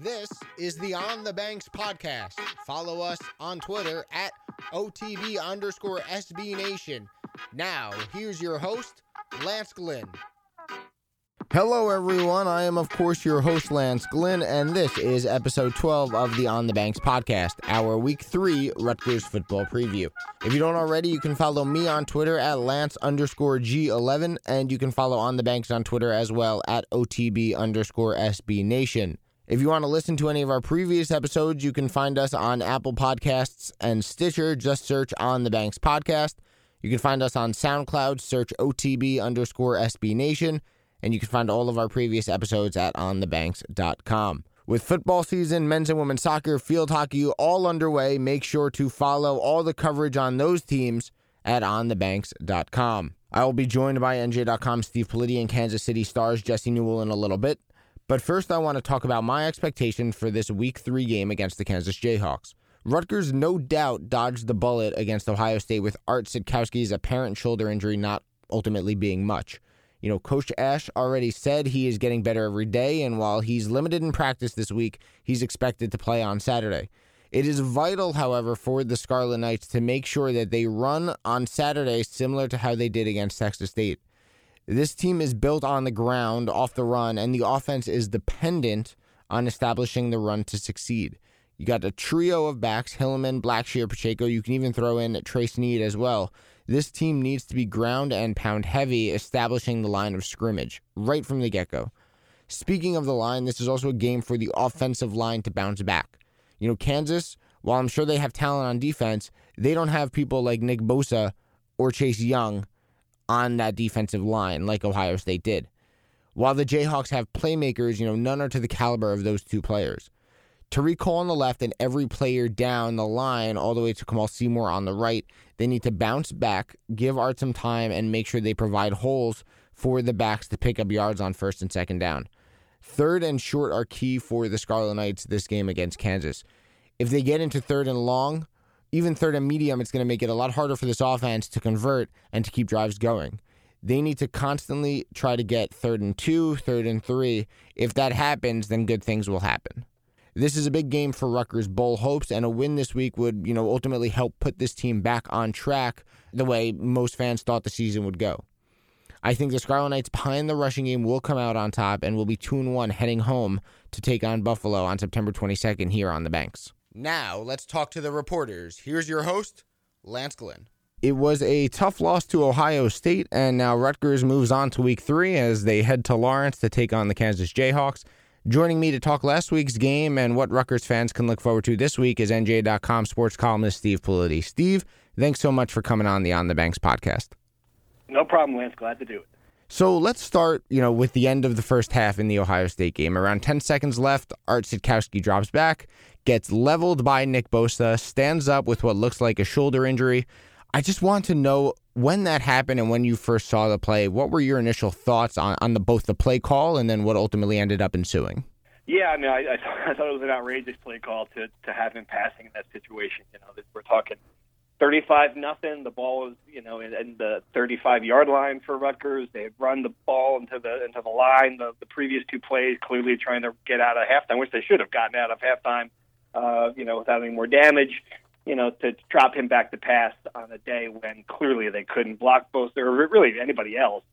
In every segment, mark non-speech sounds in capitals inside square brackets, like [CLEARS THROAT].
This is the On the Banks podcast. Follow us on Twitter at OTB underscore SB Nation. Now, here's your host, Lance Glynn. Hello, everyone. I am, of course, your host, Lance Glynn, and this is episode 12 of the On the Banks podcast, our week three Rutgers football preview. If you don't already, you can follow me on Twitter at Lance underscore G11, and you can follow On the Banks on Twitter as well at OTB underscore SB Nation. If you want to listen to any of our previous episodes, you can find us on Apple Podcasts and Stitcher. Just search On the Banks Podcast. You can find us on SoundCloud, search OTB underscore SB Nation, and you can find all of our previous episodes at onthebanks.com. With football season, men's and women's soccer, field hockey all underway, make sure to follow all the coverage on those teams at onthebanks.com. I will be joined by NJ.com Steve Politi and Kansas City Stars Jesse Newell in a little bit. But first, I want to talk about my expectation for this Week 3 game against the Kansas Jayhawks. Rutgers no doubt dodged the bullet against Ohio State with Art Sitkowski's apparent shoulder injury not ultimately being much. You know, Coach Ash already said he is getting better every day, and while he's limited in practice this week, he's expected to play on Saturday. It is vital, however, for the Scarlet Knights to make sure that they run on Saturday similar to how they did against Texas State. This team is built on the ground, off the run, and the offense is dependent on establishing the run to succeed. You got a trio of backs Hilliman, Blackshear, Pacheco. You can even throw in Trace Sneed as well. This team needs to be ground and pound heavy, establishing the line of scrimmage right from the get go. Speaking of the line, this is also a game for the offensive line to bounce back. You know, Kansas, while I'm sure they have talent on defense, they don't have people like Nick Bosa or Chase Young on that defensive line like Ohio State did. While the Jayhawks have playmakers, you know, none are to the caliber of those two players. Tariq Cole on the left and every player down the line, all the way to Kamal Seymour on the right, they need to bounce back, give Art some time, and make sure they provide holes for the backs to pick up yards on first and second down. Third and short are key for the Scarlet Knights this game against Kansas. If they get into third and long, even third and medium, it's going to make it a lot harder for this offense to convert and to keep drives going. They need to constantly try to get third and two, third and three. If that happens, then good things will happen. This is a big game for Rutgers bowl hopes, and a win this week would, you know, ultimately help put this team back on track the way most fans thought the season would go. I think the Scarlet Knights behind the rushing game will come out on top and will be 2 and 1 heading home to take on Buffalo on September 22nd here on the Banks. Now, let's talk to the reporters. Here's your host, Lance Glynn. It was a tough loss to Ohio State, and now Rutgers moves on to week three as they head to Lawrence to take on the Kansas Jayhawks. Joining me to talk last week's game and what Rutgers fans can look forward to this week is NJ.com sports columnist Steve Politi. Steve, thanks so much for coming on the On the Banks podcast. No problem, Lance. Glad to do it. So let's start, you know, with the end of the first half in the Ohio State game. Around 10 seconds left, Art Sitkowski drops back, gets leveled by Nick Bosa, stands up with what looks like a shoulder injury. I just want to know when that happened and when you first saw the play. What were your initial thoughts on, on the both the play call and then what ultimately ended up ensuing? Yeah, I mean, I, I, thought, [LAUGHS] I thought it was an outrageous play call to to have him passing in that situation. You know, we're talking 35 nothing. The ball was, you know, in, in the 35 yard line for Rutgers. They had run the ball into the into the line. The, the previous two plays clearly trying to get out of halftime, which they should have gotten out of halftime, uh, you know, without any more damage. You know, to drop him back to pass on a day when clearly they couldn't block both or really anybody else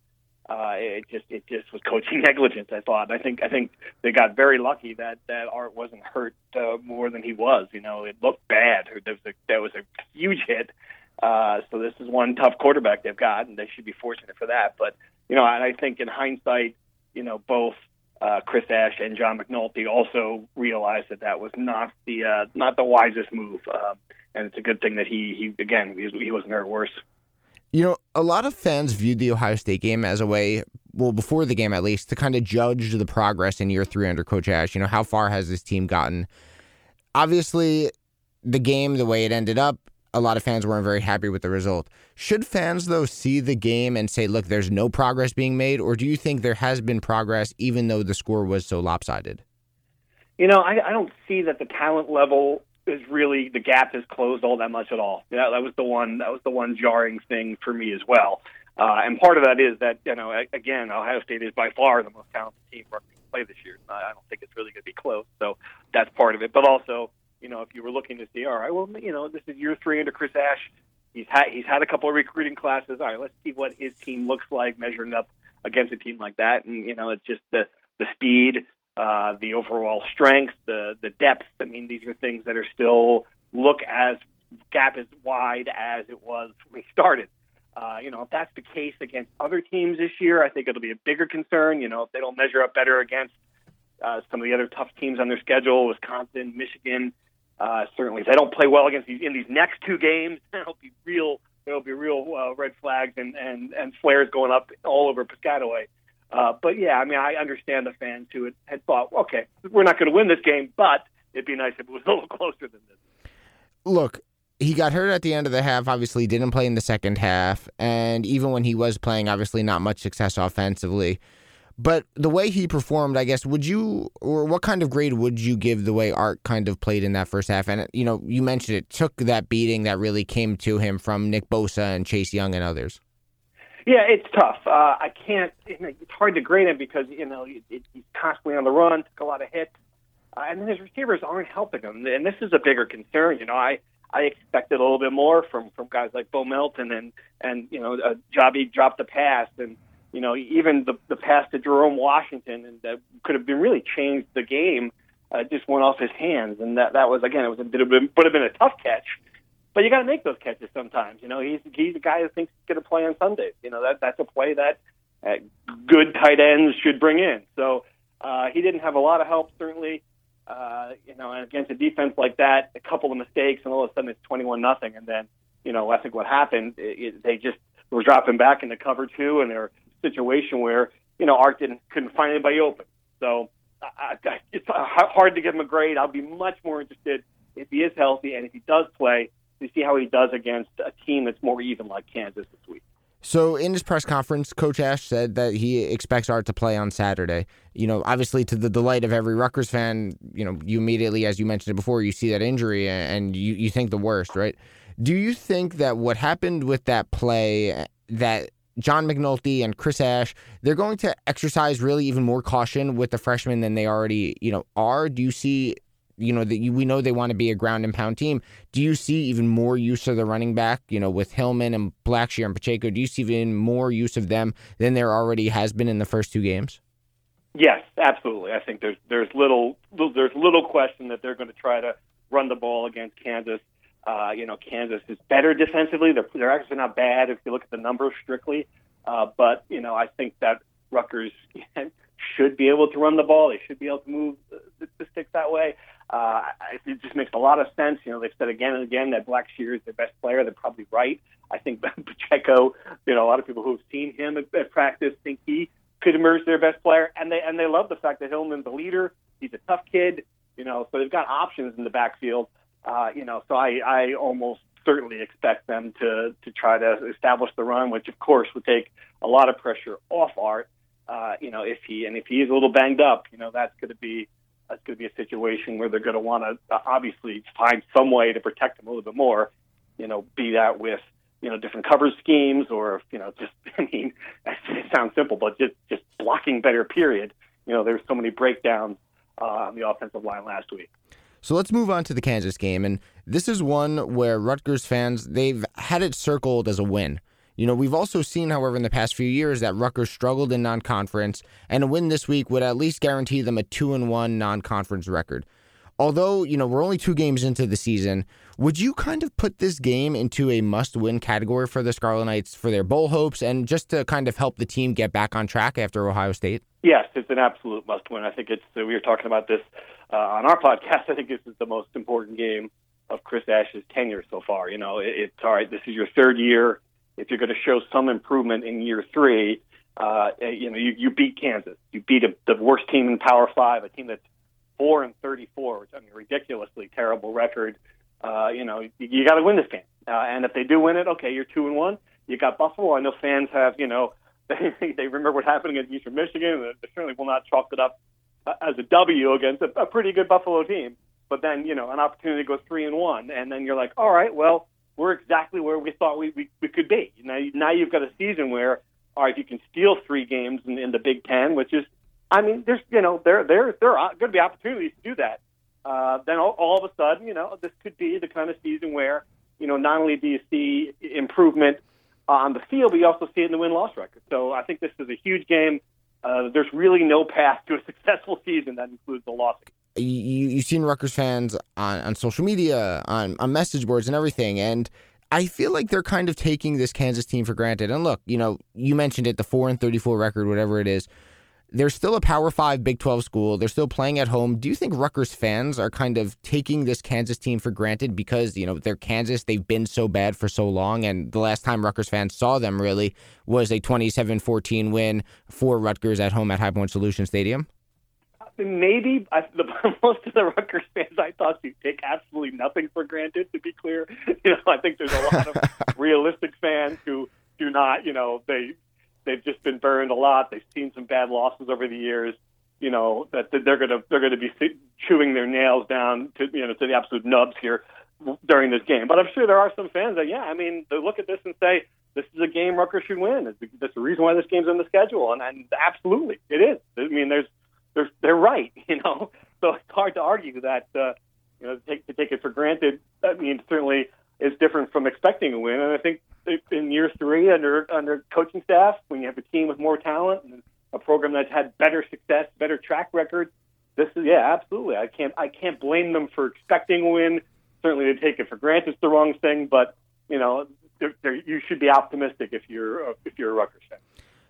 uh, it just it just was coaching [LAUGHS] negligence. I thought. I think I think they got very lucky that that Art wasn't hurt uh, more than he was. You know, it looked bad. There was a, that was a huge hit. Uh, so this is one tough quarterback they've got, and they should be fortunate for that. But you know, and I think in hindsight, you know, both uh, Chris Ash and John McNulty also realized that that was not the uh, not the wisest move, uh, and it's a good thing that he he again he, he wasn't hurt worse. You know, a lot of fans viewed the Ohio State game as a way, well, before the game at least, to kind of judge the progress in year three under Coach Ash. You know, how far has this team gotten? Obviously, the game, the way it ended up, a lot of fans weren't very happy with the result. Should fans, though, see the game and say, look, there's no progress being made? Or do you think there has been progress even though the score was so lopsided? You know, I, I don't see that the talent level is really the gap is closed all that much at all. Yeah, that was the one that was the one jarring thing for me as well. Uh, and part of that is that you know again Ohio State is by far the most talented team to play this year. I don't think it's really going to be close. So that's part of it. But also, you know, if you were looking to see, all right, well, you know, this is year three under Chris Ash. He's had he's had a couple of recruiting classes. All right, let's see what his team looks like measuring up against a team like that. And you know, it's just the the speed, uh, the overall strength, the the depth. I mean, these are things that are still look as gap as wide as it was when we started. Uh, you know, if that's the case against other teams this year, I think it'll be a bigger concern. You know, if they don't measure up better against uh, some of the other tough teams on their schedule, Wisconsin, Michigan, uh, certainly if they don't play well against these in these next two games, [LAUGHS] that'll be real. There'll be real uh, red flags and and and flares going up all over Piscataway. Uh, but yeah, I mean, I understand the fans who had, had thought, okay, we're not going to win this game, but it'd be nice if it was a little [LAUGHS] closer than this. Look, he got hurt at the end of the half. Obviously, didn't play in the second half, and even when he was playing, obviously not much success offensively. But the way he performed, I guess, would you or what kind of grade would you give the way Art kind of played in that first half? And you know, you mentioned it took that beating that really came to him from Nick Bosa and Chase Young and others. Yeah, it's tough. Uh, I can't. You know, it's hard to grade him because you know he's constantly on the run, took a lot of hits, uh, and then his receivers aren't helping him. And this is a bigger concern. You know, I I expected a little bit more from from guys like Bo Melton and and you know uh, Jobby dropped the pass and you know even the the pass to Jerome Washington and that could have been really changed the game uh, just went off his hands. And that that was again it was a bit of would have been a tough catch but you got to make those catches sometimes you know. He's he's a guy who thinks he's going to play on Sundays you know. That that's a play that uh, good tight ends should bring in. So uh, he didn't have a lot of help certainly uh, you know, and against a defense like that, a couple of mistakes, and all of a sudden it's twenty-one nothing. And then, you know, I think what happened, it, it, they just were dropping back into cover two, and they're situation where you know Art didn't couldn't find anybody open. So I, I, it's hard to give him a grade. I'll be much more interested if he is healthy and if he does play to see how he does against a team that's more even like Kansas this week. So in his press conference, Coach Ash said that he expects Art to play on Saturday. You know, obviously to the delight of every Rutgers fan, you know, you immediately, as you mentioned it before, you see that injury and you, you think the worst, right? Do you think that what happened with that play that John McNulty and Chris Ash, they're going to exercise really even more caution with the freshmen than they already, you know, are? Do you see you know that we know they want to be a ground and pound team. Do you see even more use of the running back? You know, with Hilliman and Blackshear and Pacheco, do you see even more use of them than there already has been in the first two games? Yes, absolutely. I think there's there's little there's little question that they're going to try to run the ball against Kansas. Uh, you know, Kansas is better defensively. They're they're actually not bad if you look at the numbers strictly. Uh, but you know, I think that Rutgers [LAUGHS] should be able to run the ball. They should be able to move the, the sticks that way. Uh, it just makes a lot of sense. You know, they've said again and again that Blackshear is their best player. They're probably right. I think [LAUGHS] Pacheco, you know, a lot of people who have seen him at, at practice think he could emerge their best player, and they and they love the fact that Hilliman's the leader. He's a tough kid, you know, so they've got options in the backfield. Uh, you know, so I, I almost certainly expect them to to try to establish the run, which of course would take a lot of pressure off Art. Uh, you know, if he and if he is a little banged up, you know, that's going to be that's going to be a situation where they're going to want to uh, obviously find some way to protect him a little bit more. You know, be that with you know different cover schemes or you know just [LAUGHS] I mean it sounds simple, but just just blocking better. Period. You know, there's so many breakdowns uh, on the offensive line last week. So let's move on to the Kansas game, and this is one where Rutgers fans they've had it circled as a win. You know, we've also seen, however, in the past few years that Rutgers struggled in non-conference, and a win this week would at least guarantee them a two and one non-conference record. Although, you know, we're only two games into the season, would you kind of put this game into a must-win category for the Scarlet Knights for their bowl hopes and just to kind of help the team get back on track after Ohio State? Yes, it's an absolute must-win. I think it's. We were talking about this uh, on our podcast. [LAUGHS] I think this is the most important game of Chris Ash's tenure so far. You know, it, it's all right. This is your third year if you're going to show some improvement in year three, uh, you know, you, you beat Kansas. You beat a, the worst team in Power Five, a team that's four and thirty-four, which I mean, ridiculously terrible record. Uh, you know, you, you got to win this game, uh, and if they do win it, okay, you're two and one. You got Buffalo. I know fans have, you know, they, [LAUGHS] they remember what happened against Eastern Michigan. They certainly will not chalk it up as a W against a, a pretty good Buffalo team. But then, you know, an opportunity to go three and one, and then you're like, all right, well, we're exactly where we thought we, we, we could be. Now, now you've got a season where, all right, you can steal three games in, in the Big Ten, which is I mean, there's you know there there there are going to be opportunities to do that. Uh, then all, all of a sudden, you know, this could be the kind of season where you know not only do you see improvement on the field, but you also see it in the win loss record. So I think this is a huge game. Uh, there's really no path to a [LAUGHS] successful season that includes a loss. You, you've seen Rutgers fans on, on social media, on, on message boards, and everything, and I feel like they're kind of taking this Kansas team for granted. And look, you know, you mentioned it, the four and thirty-four record, whatever it is. They're still a Power Five Big Twelve school. They're still playing at home. Do you think Rutgers fans are kind of taking this Kansas team for granted because you know they're Kansas? They've been so bad for so long, and the last time Rutgers fans saw them really was a 27-14 win for Rutgers at home at High Point Solution Stadium maybe I, the, [LAUGHS] most of the Rutgers fans I thought you take absolutely nothing for granted. To be clear, [LAUGHS] you know, I think there's a lot of [LAUGHS] realistic fans who do not, you know, they they've just been burned a lot. They've seen some bad losses over the years. You know that they're gonna they're gonna be chewing their nails down to you know to the absolute nubs here during this game. But I'm sure there are some fans that yeah, I mean, they look at this and say this is a game Rutgers should win. That's the reason why this game's on the schedule, and, and absolutely it is. I mean, there's they're they're right, [LAUGHS] you know. So it's hard to argue that uh, you know to take to take it for granted. I mean, certainly is different from expecting a win. And I think in year three under under coaching staff, when you have a team with more talent and a program that's had better success, better track record, this is yeah, absolutely. I can't I can't blame them for expecting a win. Certainly, to take it for granted is the wrong thing, but you know, they're, they're, you should be optimistic if you're if you're a Rutgers fan.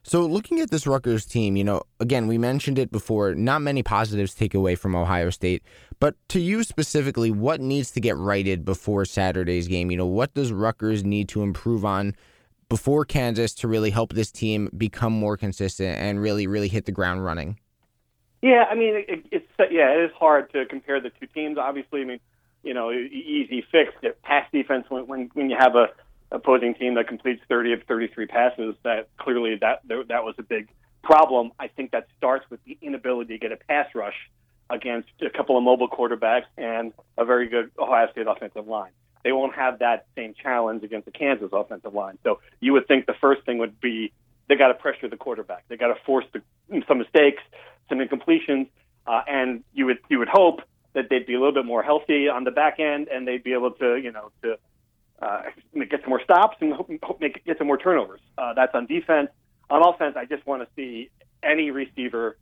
So, looking at this Rutgers team, you know, again, we mentioned it before, not many positives take away from Ohio State. But to you specifically, what needs to get righted before Saturday's game? You know, what does Rutgers need to improve on before Kansas to really help this team become more consistent and really, really hit the ground running? Yeah, I mean, it, it's yeah, it is hard to compare the two teams. Obviously, I mean, you know, easy fix. Pass defense when when, when you have a opposing team that completes 30 of 33 passes, that clearly that that was a big problem. I think that starts with the inability to get a pass rush against a couple of mobile quarterbacks and a very good Ohio State offensive line. They won't have that same challenge against the Kansas offensive line. So you would think the first thing would be they got to pressure the quarterback. They got to force the, some mistakes, some incompletions, uh, and you would you would hope that they'd be a little bit more healthy on the back end and they'd be able to you know to uh, get some more stops and hope, hope make, get some more turnovers. Uh, that's on defense. On offense, I just want to see any receiver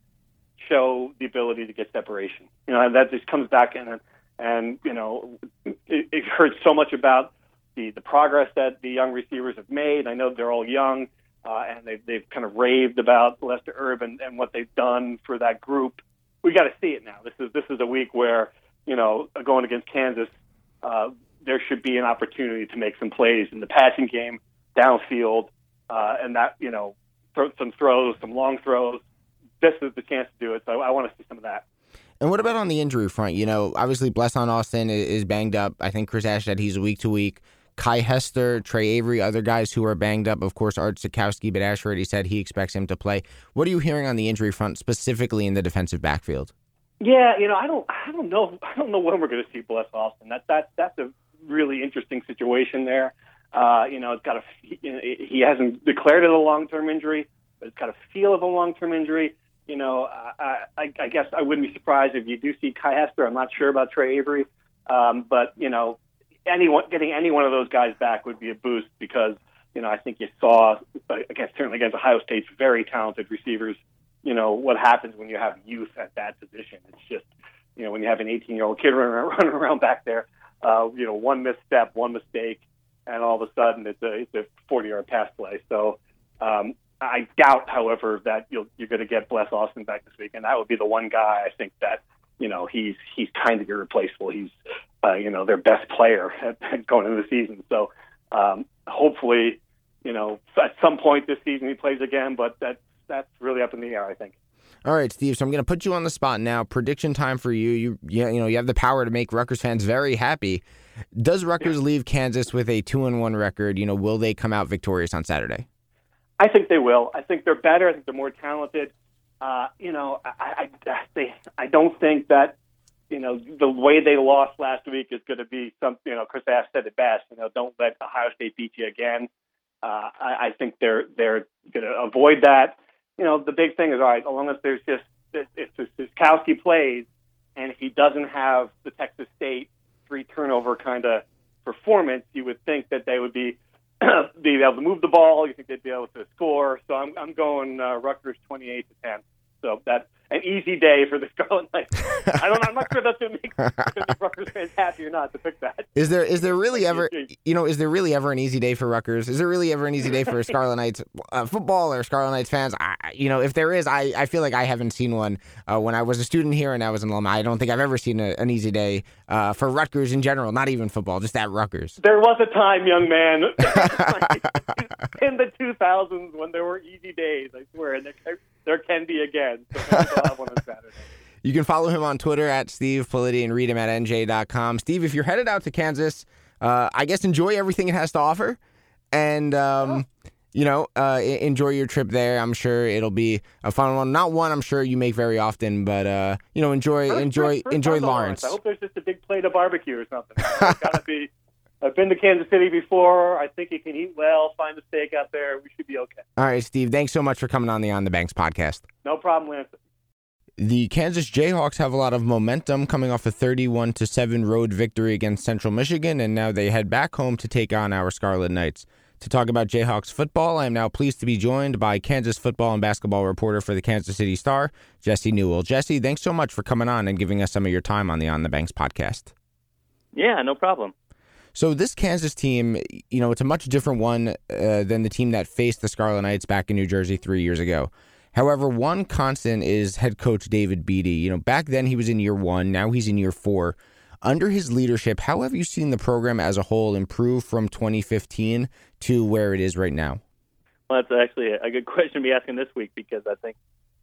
show the ability to get separation. You know, that just comes back in, and and you know, it, it heard so much about the the progress that the young receivers have made. I know they're all young, uh, and they've they've kind of raved about Lester Erb and, and what they've done for that group. We got to see it now. This is this is a week where you know going against Kansas. Uh, there should be an opportunity to make some plays in the passing game, downfield, uh, and that you know, throw some throws, some long throws. This is the chance to do it. So I want to see some of that. And what about on the injury front? You know, obviously Blessuan Austin is banged up. I think Chris Ash said he's week to week. Kai Hester, Tre Avery, other guys who are banged up. Of course, Art Sitkowski, but Ash already said he expects him to play. What are you hearing on the injury front, specifically in the defensive backfield? Yeah, you know, I don't, I don't know, I don't know when we're going to see Bless Austin. That, that, that's a really interesting situation there. Uh, you know, it's got a he hasn't declared it a long term injury, but it's got a feel of a long term injury. You know, I, I, I guess I wouldn't be surprised if you do see Kiah Hester. I'm not sure about Tre Avery, um, but you know, anyone getting any one of those guys back would be a boost because you know I think you saw against certainly against Ohio State's very talented receivers. You know what happens when you have youth at that position. It's just you know when you have an 18 year old kid [LAUGHS] running around back there uh, you know, one misstep, one mistake, and all of a sudden it's a it's a 40 yard pass play. So um, I doubt, however, that you'll, you're going to get Bless Austin back this week, and that would be the one guy I think that you know he's he's kind of irreplaceable. He's uh, you know their best player [LAUGHS] at going into the season. So um, hopefully, you know, at some point this season he plays again, but that's that's really up in the air. I think. All right, Steve. So I'm going to put you on the spot now. Prediction time for you. You, you, you know, you have the power to make Rutgers fans very happy. Does Rutgers leave Kansas with a two and one record? You know, will they come out victorious on Saturday? I think they will. I think they're better. I think they're more talented. Uh, you know, I, I, they, I don't think that you know the way they lost last week is going to be some. You know, Chris Ash said it best. You know, don't let Ohio State beat you again. Uh, I, I think they're they're going to avoid that you know, the big thing is all right, as long as there's just if, Sitkowski plays and he doesn't have the Texas State three turnover kind of performance, you would think that they would be [CLEARS THROAT] be able to move the ball. You think they'd be able to score. So I'm I'm going uh, Rutgers 28 to 10. So that an easy day for the [LAUGHS] Scarlet Knights. I don't. I'm not sure that's going to make, [LAUGHS] make Rutgers fans happy or not to pick that. Is there is there really [LAUGHS] ever you know is there really ever an easy day for Rutgers? Is there really ever an easy day for Scarlet Knights uh, football or Scarlet Knights fans? I, you know, if there is, I, I feel like I haven't seen one uh, when I was a student here and I was an alumni. I don't think I've ever seen a, an easy day uh, for Rutgers in general. Not even football, just at Rutgers. There was a time, young man, in the 2000s when there were easy days. I swear, and there, can be again. So have one on [LAUGHS] Saturday. You can follow him on Twitter at Steve Politi and read him at nj.com. Steve, if you're headed out to Kansas, uh, I guess enjoy everything it has to offer. And, um, oh. you know, uh, enjoy your trip there. I'm sure it'll be a fun one. Not one I'm sure you make very often, but, uh, you know, enjoy first, enjoy, first, enjoy Lawrence. Lawrence. I hope there's just a big plate of barbecue or something. It's got to be. I've been to Kansas City before. I think you can eat well, find a steak out there. We should be okay. All right, Steve. Thanks so much for coming on the On the Banks podcast. No problem, Lance. The Kansas Jayhawks have a lot of momentum coming off a 31 to 7 road victory against Central Michigan and now they head back home to take on our Scarlet Knights. To talk about Jayhawks football, I am now pleased to be joined by Kansas football and basketball reporter for the Kansas City Star, Jesse Newell. Jesse, thanks so much for coming on and giving us some of your time on the On the Banks podcast. Yeah, no problem. So this Kansas team, you know, it's a much different one uh, than the team that faced the Scarlet Knights back in New Jersey three years ago. However, one constant is head coach David Beaty. You know, back then he was in year one, now he's in year four. Under his leadership, how have you seen the program as a whole improve from 2015 to where it is right now? Well, that's actually a good [LAUGHS] question to be asking this week because I think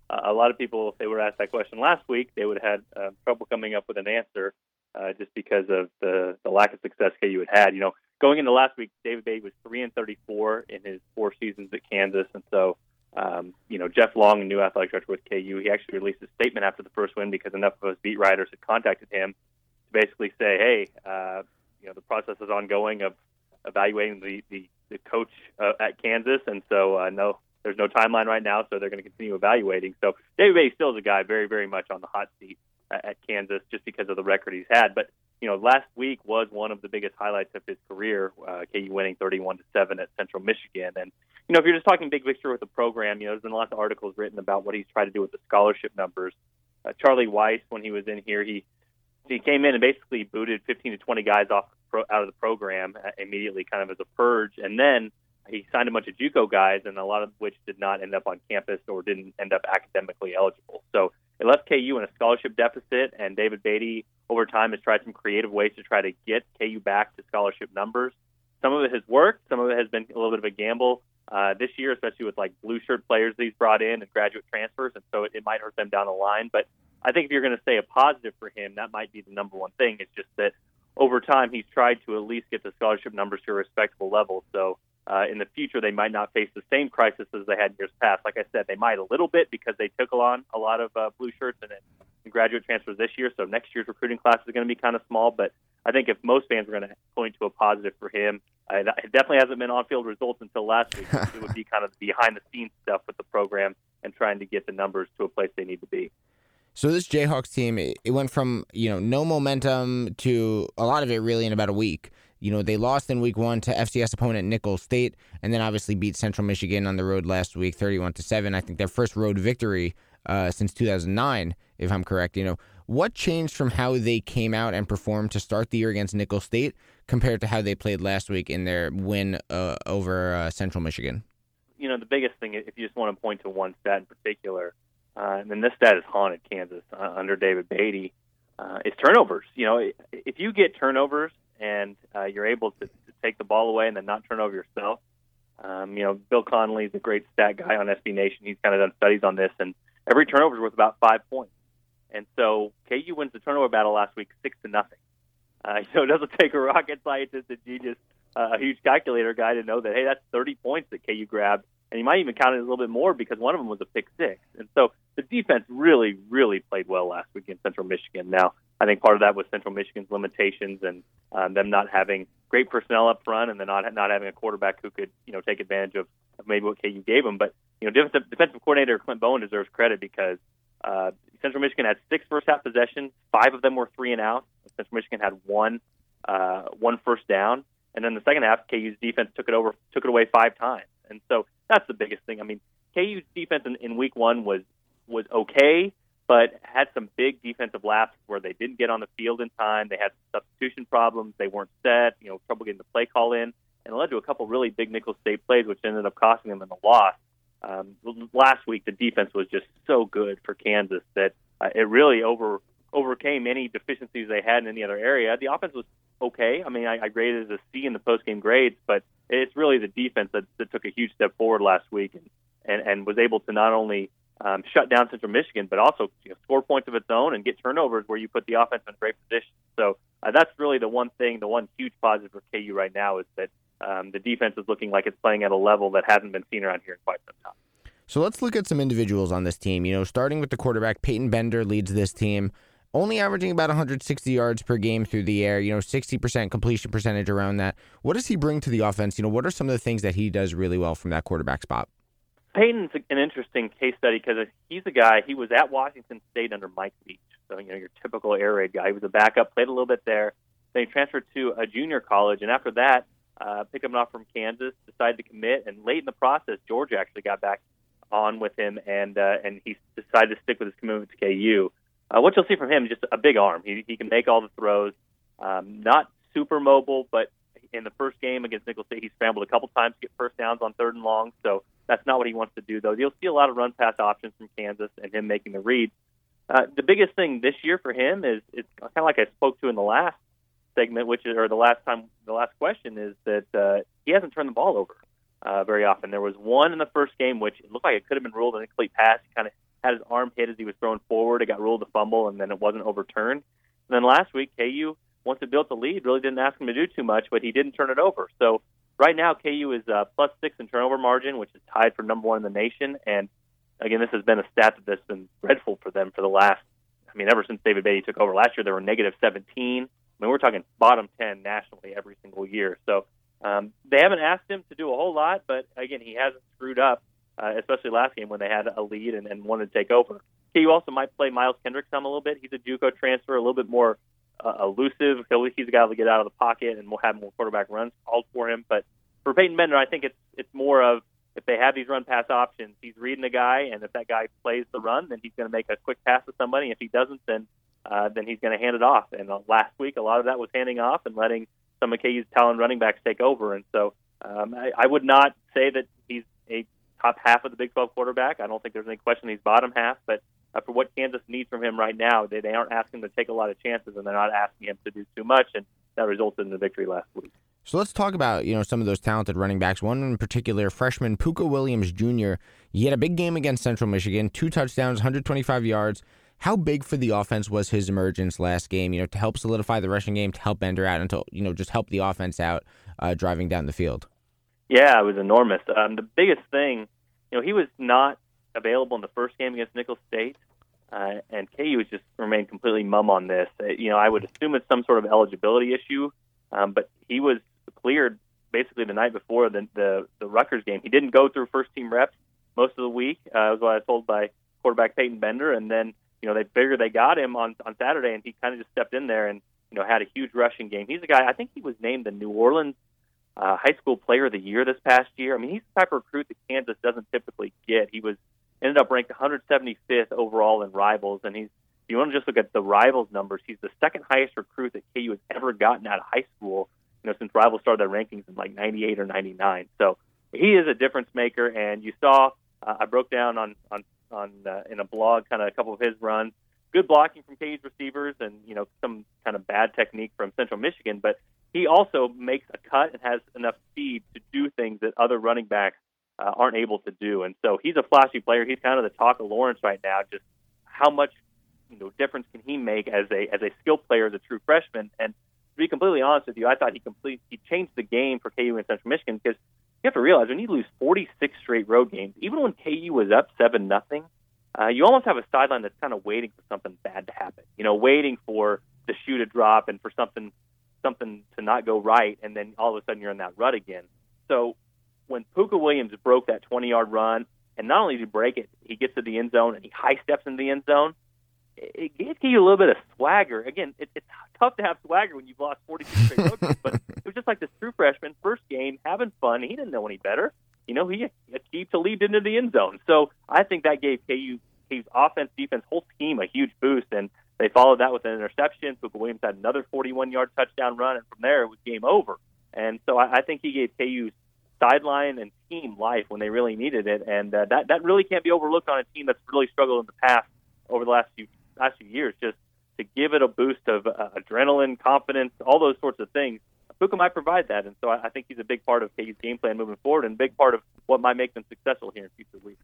uh, a lot of people, if they were asked that question last week, they would have had uh, trouble coming up with an answer uh, just because of the, the lack of success KU had had. You know, going into last week, David Beaty was 3 and 34 in his four seasons at Kansas, and so um, you know, Jeff Long, a new athletic director with KU, he actually released a statement after the first win because enough of us beat writers had contacted him to basically say, hey, uh, you know, the process is ongoing of evaluating the, the, the coach uh, at Kansas. And so, uh, no, there's no timeline right now, so they're going to continue evaluating. So David Beaty still is a guy very, very much on the hot seat at Kansas just because of the record he's had. But you know, last week was one of the biggest highlights of his career. Uh, KU winning 31 to seven at Central Michigan, and you know, if you're just talking big picture with the program, you know, there's been lots of articles written about what he's tried to do with the scholarship numbers. Uh, Charlie Weis, when he was in here, he he came in and basically booted 15 to 20 guys off pro, out of the program uh, immediately, kind of as a purge, and then he signed a bunch of JUCO guys, and a lot of which did not end up on campus or didn't end up academically eligible. So it left KU in a scholarship deficit, and David Beaty over time has tried some creative ways to try to get KU back to scholarship numbers. Some of it has worked, some of it has been a little bit of a gamble uh, this year, especially with like blue shirt players that he's brought in and graduate transfers, and so it, it might hurt them down the line. But I think if you're going to say a positive for him, that might be the number one thing. It's just that over time he's tried to at least get the scholarship numbers to a respectable level. So uh, in the future they might not face the same crisis as they had in years past. Like I said, they might a little bit because they took on a lot of uh, blue shirts and, and graduate transfers this year. So next year's recruiting class is going to be kind of small. But I think if most fans are going to point to a positive for him, uh, it definitely hasn't been on-field results until last week. [LAUGHS] it would be kind of behind-the-scenes stuff with the program and trying to get the numbers to a place they need to be. So this Jayhawks team, it went from you know no momentum to a lot of it really in about a week. You know, they lost in week one to FCS opponent Nicholls State, and then obviously beat Central Michigan on the road last week, 31 to 7. I think their first road victory uh, since 2009, if I'm correct. You know, what changed from how they came out and performed to start the year against Nicholls State compared to how they played last week in their win uh, over uh, Central Michigan? You know, the biggest thing, if you just want to point to one stat in particular, uh, and this stat has haunted Kansas uh, under David Beaty, uh, is turnovers. You know, if you get turnovers and uh, you're able to, to take the ball away and then not turn over yourself. Um, you know, Bill Connelly is a great stat guy on SB Nation. He's kind of done studies on this, and every turnover is worth about five points. And so KU wins the turnover battle last week, six to nothing. Uh, [LAUGHS] so it doesn't take a rocket scientist, a genius, uh, a huge calculator guy to know that hey, that's 30 points that KU grabbed, and you might even count it a little bit more because one of them was a pick six. And so the defense really, really played well last week in Central Michigan. Now I think part of that was Central Michigan's limitations and um, them not having great personnel up front, and then not not having a quarterback who could you know take advantage of, maybe what KU gave them. But you know, defensive, defensive coordinator Clint Bowen deserves credit because Uh, Central Michigan had six first half possessions. Five of them were three and out. Central Michigan had one uh, one first down, and then the second half, KU's defense took it over, took it away five times. And so that's the biggest thing. I mean, KU's defense in, in week one was was okay, but had some big defensive lapses where they didn't get on the field in time. They had substitution problems. They weren't set. You know, trouble getting the play call in, and it led to a couple really big Nicholls State plays, which ended up costing them in the loss. Um, last week, the defense was just so good for Kansas that uh, it really over overcame any deficiencies they had in any other area. The offense was okay. I mean, I, I graded it as a C in the post game grades, but it's really the defense that, that took a huge step forward last week and, and, and was able to not only um, shut down Central Michigan, but also you know, score points of its own and get turnovers where you put the offense in great position. So uh, that's really the one thing, the one huge positive for KU right now is that um, the defense is looking like it's playing at a level that hasn't been seen around here in quite some time. So let's look at some individuals on this team. You know, starting with the quarterback, Peyton Bender leads this team only averaging about 160 yards per game through the air, you know, 60% completion percentage around that. What does he bring to the offense? You know, what are some of the things that he does really well from that quarterback spot? Peyton's an interesting case study because he's a guy, he was at Washington State under Mike Leach. So, you know, your typical air raid guy. He was a backup, played a little bit there. Then he transferred to a junior college, and after that, uh, picked him off from Kansas, decided to commit, and late in the process, Georgia actually got back on with him, and uh, and he decided to stick with his commitment to KU. Uh, what you'll see from him is just a big arm. He, he can make all the throws. Um, not super mobile, but in the first game against Nicholls State, he scrambled a couple times to get first downs on third and long. So that's not what he wants to do, though. You'll see a lot of run pass options from Kansas and him making the reads. Uh, the biggest thing this year for him is it's kind of like I spoke to in the last segment, which is or the last time, the last question is that uh, he hasn't turned the ball over uh, very often. There was one in the first game which it looked like it could have been ruled an incomplete pass. He kind of had his arm hit as he was throwing forward. It got ruled a fumble, and then it wasn't overturned. And then last week, KU, once it built the lead, really didn't ask him to do too much, but he didn't turn it over. So right now, KU is uh, plus six in turnover margin, which is tied for number one in the nation. And again, this has been a stat that's been dreadful for them for the last, I mean, ever since David Beaty took over last year, they were negative 17. I mean, we're talking bottom 10 nationally every single year. So um, they haven't asked him to do a whole lot, but again, he hasn't screwed up uh, especially last game when they had a lead and, and wanted to take over. KU also might play Miles Kendrick some a little bit. He's a JUCO transfer, a little bit more uh, elusive. He's a guy to get out of the pocket and we'll have more quarterback runs called for him. But for Peyton Bender, I think it's it's more of if they have these run pass options, he's reading the guy, and if that guy plays the run, then he's going to make a quick pass to somebody. If he doesn't, then uh, then he's going to hand it off. And uh, last week, a lot of that was handing off and letting some of KU's talent running backs take over. And so um, I, I would not say that he's a top half of the Big 12 quarterback. I don't think there's any question he's bottom half, but uh, for what Kansas needs from him right now, they, they aren't asking him to take a lot of chances, and they're not asking him to do too much, and that resulted in the victory last week. So let's talk about you know some of those talented running backs. One in particular, freshman Pooka Williams Jr. He had a big game against Central Michigan, two touchdowns, 125 yards. How big for the offense was his emergence last game? You know, to help solidify the rushing game, to help Bender out, and to you know just help the offense out uh, driving down the field. Yeah, it was enormous. Um, the biggest thing you know, he was not available in the first game against Nicholls State, uh, and KU has just remained completely mum on this. Uh, you know, I would assume it's some sort of eligibility issue, um, but he was cleared basically the night before the, the the Rutgers game. He didn't go through first team reps most of the week. Uh, was what I was told by quarterback Peyton Bender, and then you know they figured they got him on on Saturday, and he kind of just stepped in there and you know had a huge rushing game. He's a guy. I think he was named the New Orleans uh, high school player of the year this past year. I mean, he's the type of recruit that Kansas doesn't typically get. He was ended up ranked 175th overall in rivals, and he's if you want to just look at the rivals numbers, he's the second highest recruit that KU has ever gotten out of high school. You know, since rivals started their rankings in like 98 or 99. So he is a difference maker, and you saw uh, I broke down on on on uh, in a blog kind of a couple of his runs. Good blocking from KU's receivers, and you know some kind of bad technique from Central Michigan, but he also makes a cut and has enough speed to do things that other running backs uh, aren't able to do. And so he's a flashy player. He's kind of the talk of Lawrence right now. Just how much you know difference can he make as a as a skill player as a true freshman? And to be completely honest with you, I thought he complete he changed the game for KU and Central Michigan because you have to realize when you lose 46 straight road games, even when KU was up seven nothing, uh, you almost have a sideline that's kind of waiting for something bad to happen. You know, waiting for the shoe to drop and for something something to not go right, and then all of a sudden you're in that rut again. So when Pooka Williams broke that 20 yard run and not only did he break it, he gets to the end zone and he high steps in the end zone. It, gives you a little bit of swagger. Again, it, it's tough to have swagger when you've lost 42 straight but it was just like this true freshman, first game, having fun. He didn't know any better. You know, he achieved to lead into the end zone. So I think that gave KU KU's offense, defense, whole team a huge boost, and they followed that with an interception. Pooka Williams had another 41-yard touchdown run, and from there it was game over. And so I, I think he gave KU's sideline and team life when they really needed it, and uh, that that really can't be overlooked on a team that's really struggled in the past over the last few last few years. Just to give it a boost of uh, adrenaline, confidence, all those sorts of things. Pooka might provide that, and so I, I think he's a big part of KU's game plan moving forward, and big part of what might make them successful here in future weeks.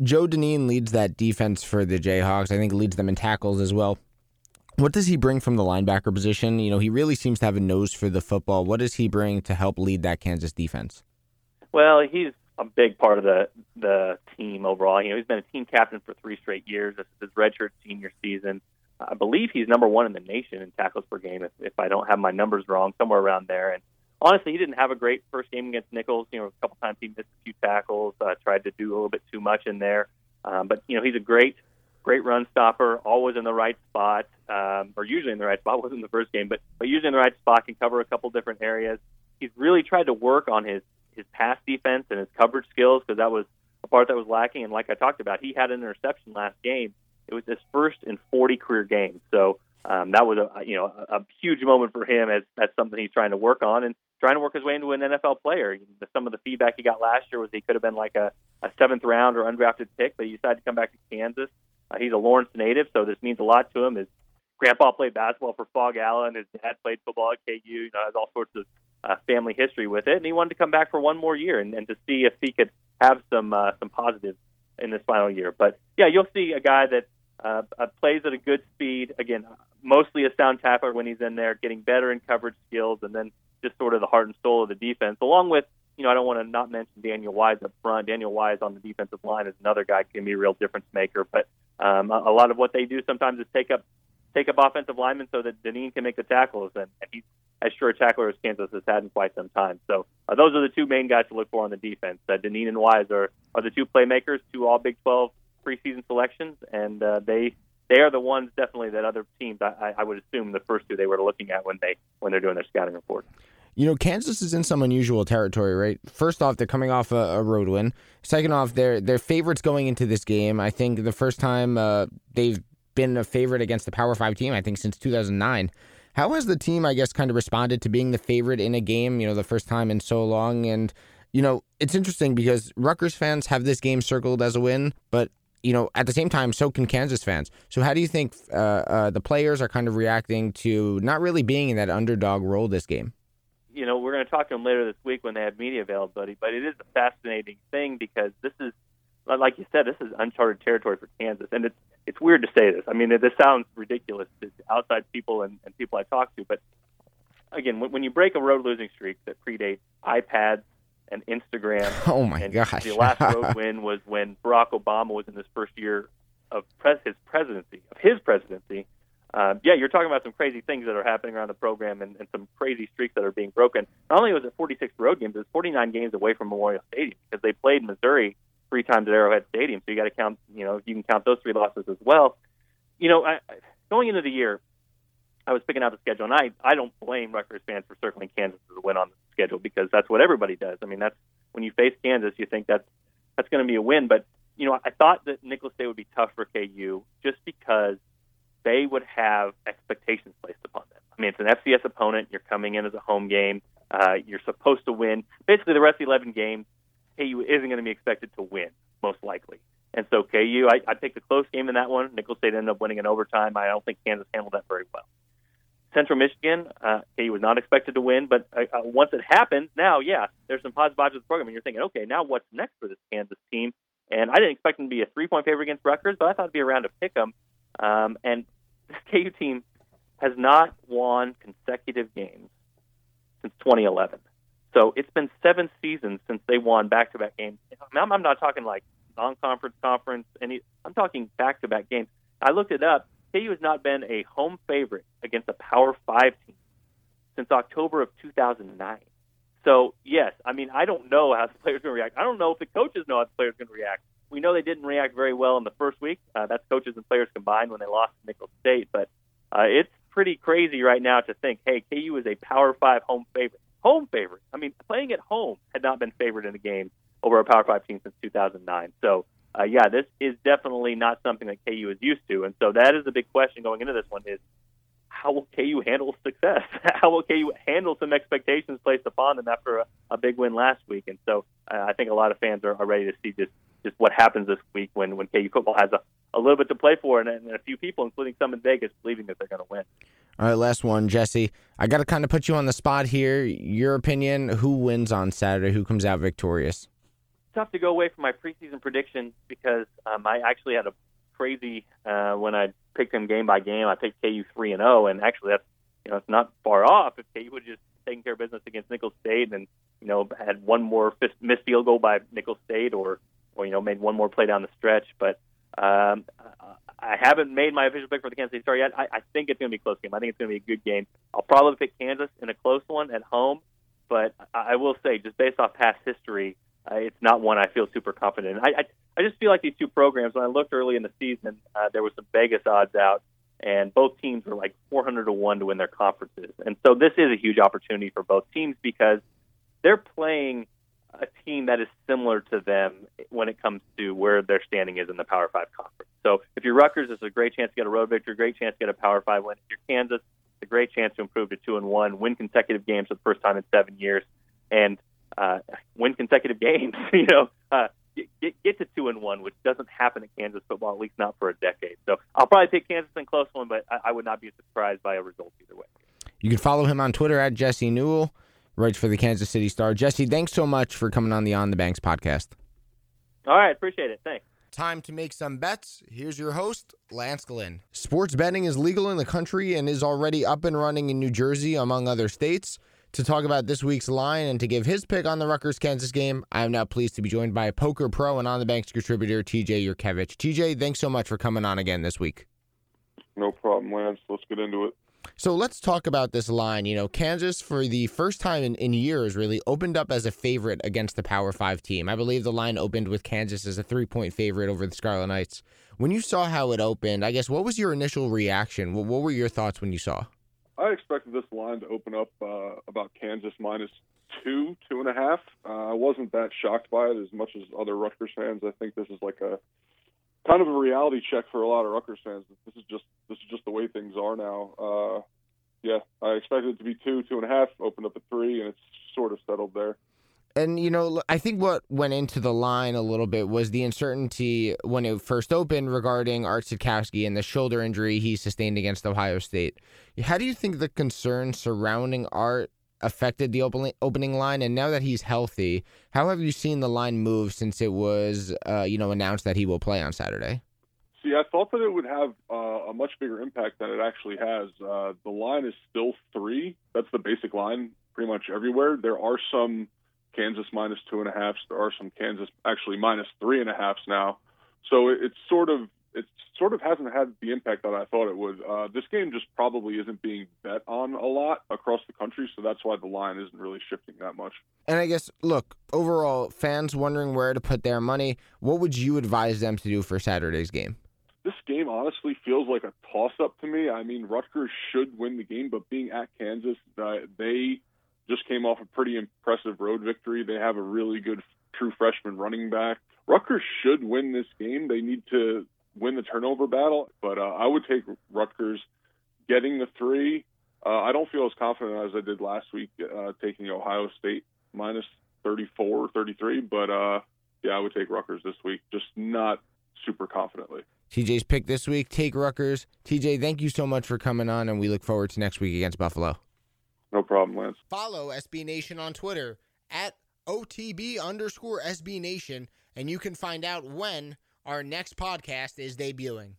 Joe Dineen leads that defense for the Jayhawks. I think leads them in tackles as well. What does he bring from the linebacker position? You know, he really seems to have a nose for the football. What does he bring to help lead that Kansas defense? Well, he's a big part of the the team overall. You know, he's been a team captain for three straight years. This is his redshirt senior season. I believe he's number one in the nation in tackles per game, if, if I don't have my numbers wrong, somewhere around there. And honestly, he didn't have a great first game against Nicholls. You know, a couple times he missed a few tackles, uh, tried to do a little bit too much in there. Um, but you know, he's a great, great run stopper, always in the right spot, um, or usually in the right spot. [LAUGHS] wasn't the first game, but but usually in the right spot, can cover a couple different areas. He's really tried to work on his his pass defense and his coverage skills because that was a part that was lacking. And like I talked about, he had an interception last game. It was his first in 40 career games. So um, that was a you know a, a huge moment for him as that's something he's trying to work on and trying to work his way into an NFL player. Some of the feedback he got last year was he could have been like a, a seventh round or undrafted pick, but he decided to come back to Kansas. Uh, he's a Lawrence native, so this means a lot to him. His grandpa played basketball for Phog Allen. His dad played football at KU. You know, has all sorts of uh, family history with it, and he wanted to come back for one more year and, and to see if he could have some uh, some positives in this final year. But yeah, you'll see a guy that uh, uh, plays at a good speed. Again, mostly a sound tackler when he's in there, getting better in coverage skills, and then just sort of the heart and soul of the defense, along with you know, I don't want to not mention Daniel Wise up front. Daniel Wise on the defensive line is another guy can be a real difference maker. But um, a lot of what they do sometimes is take up take up offensive linemen so that Dineen can make the tackles, and, he's as sure a tackler as Kansas has had in quite some time. So uh, those are the two main guys to look for on the defense. Uh, Dineen and Wise are, are the two playmakers, two All Big 12 preseason selections, and uh, they they are the ones definitely that other teams I, I would assume the first two they were looking at when they when they're doing their scouting report. You know, Kansas is in some unusual territory, right? First off, they're coming off a, a road win. Second off, they're they're favorites going into this game. I think the first time uh, they've been a favorite against the Power Five team, I think since 2009. How has the team, I guess, kind of responded to being the favorite in a game? You know, the first time in so long, and you know, it's interesting because Rutgers fans have this game circled as a win, but you know, at the same time, so can Kansas fans. So, how do you think uh, uh, the players are kind of reacting to not really being in that underdog role this game? You know, we're going to talk to them later this week when they have media availability, but it is a fascinating thing because this is, like you said, this is uncharted territory for Kansas, and it's it's weird to say this. I mean, this sounds ridiculous to outside people and, and people I talk to, but again, when, when you break a road losing streak that predates iPads and Instagram, [LAUGHS] oh my and gosh, the last road [LAUGHS] win was when Barack Obama was in his first year of pres- his presidency of his presidency uh, yeah, you're talking about some crazy things that are happening around the program and, and some crazy streaks that are being broken. Not only was it 46 road games, it was 49 games away from Memorial Stadium because they played Missouri three times at Arrowhead Stadium. So you got to count, you know, you can count those three losses as well. You know, I, going into the year, I was picking out the schedule, and I I don't blame Rutgers fans for circling Kansas as a win on the schedule because that's what everybody does. I mean, that's when you face Kansas, you think that's that's going to be a win. But you know, I thought that Nicholls State would be tough for KU just because they would have expectations placed upon them. I mean, it's an FCS opponent. You're coming in as a home game. Uh, you're supposed to win. Basically, the rest of the 11 games, KU isn't going to be expected to win, most likely. And so KU, I, I picked a close game in that one. Nicholls State ended up winning in overtime. I don't think Kansas handled that very well. Central Michigan, uh, KU was not expected to win, but uh, uh, once it happened, now, yeah, there's some positive vibes of the program, and you're thinking, okay, now what's next for this Kansas team? And I didn't expect them to be a three-point favorite against Rutgers, but I thought it'd be around to pick them. Um, and [LAUGHS] this KU team has not won consecutive games since 2011. So it's been seven seasons since they won back-to-back games. I'm, I'm not talking like non-conference, conference. Any, I'm talking back-to-back games. I looked it up. KU has not been a home favorite against a Power Five team since October of 2009. So yes, I mean I don't know how the [LAUGHS] players are going to react. I don't know if the coaches know how the players are going to react we know they didn't react very well in the first week. Uh, that's coaches and players combined when they lost to Nicholls State. But uh, it's pretty crazy right now to think, hey, KU is a Power Five home favorite. Home favorite. I mean, playing at home had not been favored in a game over a Power Five team since 2009. So, uh, yeah, this is definitely not something that KU is used to, and so that is the big question going into this one: is how will KU handle success? [LAUGHS] how will KU handle some expectations placed upon them after a, a big win last week? And so, uh, I think a lot of fans are, are ready to see just just what happens this week when when KU football has a, a little bit to play for, and, and a few people, including some in Vegas, believing that they're going to win. All right, last one, Jesse. I got to kind of put you on the spot here. Your opinion: Who wins on Saturday? Who comes out victorious? tough to go away from my preseason prediction because um, I actually had a crazy uh, when I picked them game by game. I picked KU three and zero, and actually that's you know it's not far off. If KU would just taken care of business against Nicholls State and you know had one more missed field goal by Nicholls State, or or you know made one more play down the stretch, but um, I haven't made my official pick for the Kansas City Star yet. I, I think it's going to be a close game. I think it's going to be a good game. I'll probably pick Kansas in a close one at home, but I will say, just based off past history, uh, it's not one I feel super confident. I, I I just feel like these two programs. When I looked early in the season, uh, there was some Vegas odds out, and both teams were like 400 to one to win their conferences. And so this is a huge opportunity for both teams because they're playing a team that is similar to them when it comes to where their standing is in the Power Five conference. So if you're Rutgers, it's a great chance to get a road victory, great chance to get a Power Five win. If you're Kansas, it's a great chance to improve to two and one, win consecutive games for the first time in seven years, and uh, win consecutive [LAUGHS] games. you know, uh, get, get to two and one, which doesn't happen at Kansas football, at least not for a decade. So I'll probably take Kansas in close one, but I, I would not be surprised by a result either way. You can follow him on Twitter at Jesse Newell, writes for the Kansas City Star. Jesse, thanks so much for coming on the On the Banks podcast. All right, appreciate it. Thanks. Time to make some bets. Here's your host, Lance Glynn. Sports betting is legal in the country and is already up and running in New Jersey, among other states. To talk about this week's line and to give his pick on the Rutgers Kansas game, I am now pleased to be joined by Poker Pro and On the Banks contributor TJ Yurkevich. TJ, thanks so much for coming on again this week. No problem, Lance. Let's get into it. So let's talk about this line. You know, Kansas, for the first time in, in years, really opened up as a favorite against the Power Five team. I believe the line opened with Kansas as a three point favorite over the Scarlet Knights. When you saw how it opened, I guess what was your initial reaction? What, what were your thoughts when you saw? I expected this line to open up uh, about Kansas minus two, two and a half. Uh, I wasn't that shocked by it as much as other Rutgers fans. I think this is like a kind of a reality check for a lot of Rutgers fans. This is just this is just the way things are now. Uh, yeah, I expected it to be two, two and a half. Opened up at three, and it's sort of settled there. And you know, I think what went into the line a little bit was the uncertainty when it first opened regarding Art Sitkowski and the shoulder injury he sustained against Ohio State. How do you think the concern surrounding Art affected the opening opening line? And now that he's healthy, how have you seen the line move since it was, uh, you know, announced that he will play on Saturday? See, I thought that it would have uh, a much bigger impact than it actually has. Uh, the line is still three. That's the basic line pretty much everywhere. There are some Kansas minus two and a halfs. There are some Kansas actually minus three and a halfs now. So it's sort of it sort of hasn't had the impact that I thought it would. Uh, this game just probably isn't being bet on a lot across the country, so that's why the line isn't really shifting that much. And I guess, look, overall, fans wondering where to put their money, what would you advise them to do for Saturday's game? This game honestly feels like a toss up to me. I mean, Rutgers should win the game, but being at Kansas, uh, they just came off a pretty impressive road victory. They have a really good true freshman running back. Rutgers should win this game. They need to win the turnover battle, but uh, I would take Rutgers getting the three. Uh, I don't feel as confident as I did last week uh, taking Ohio State minus 34, 33, but uh, yeah, I would take Rutgers this week, just not super confidently. TJ's pick this week, take Rutgers. TJ, thank you so much for coming on, and we look forward to next week against Buffalo. No problem, Lance. Follow SB Nation on Twitter at OTB underscore SB Nation, and you can find out when our next podcast is debuting.